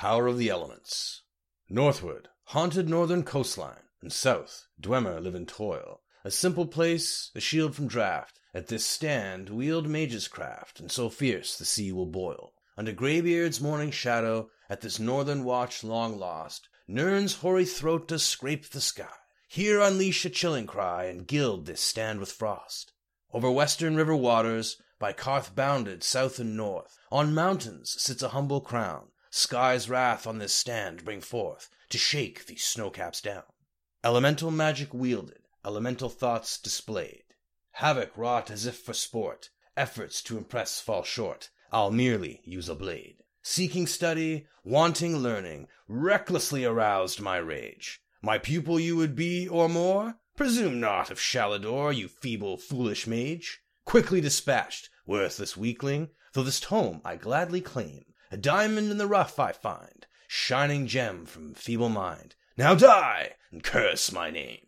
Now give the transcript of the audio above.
Power of the Elements. Northward, haunted northern coastline, and south, Dwemer live in toil. A simple place, a shield from draught. At this stand, wield mage's craft, and so fierce the sea will boil. Under Greybeard's morning shadow, at this northern watch long lost, Nirn's hoary throat does scrape the sky. Here unleash a chilling cry, and gild this stand with frost. Over western river waters, by Karth bounded south and north, on mountains sits a humble crown. Sky's wrath on this stand bring forth, to shake these snow caps down. Elemental magic wielded, elemental thoughts displayed. Havoc wrought as if for sport, efforts to impress fall short. I'll merely use a blade. Seeking study, wanting learning, recklessly aroused my rage. My pupil you would be, or more? Presume not of Shalidor, you feeble, foolish mage. Quickly dispatched, worthless weakling, though this tome I gladly claim. A diamond in the rough I find, shining gem from feeble mind. Now die, and curse my name.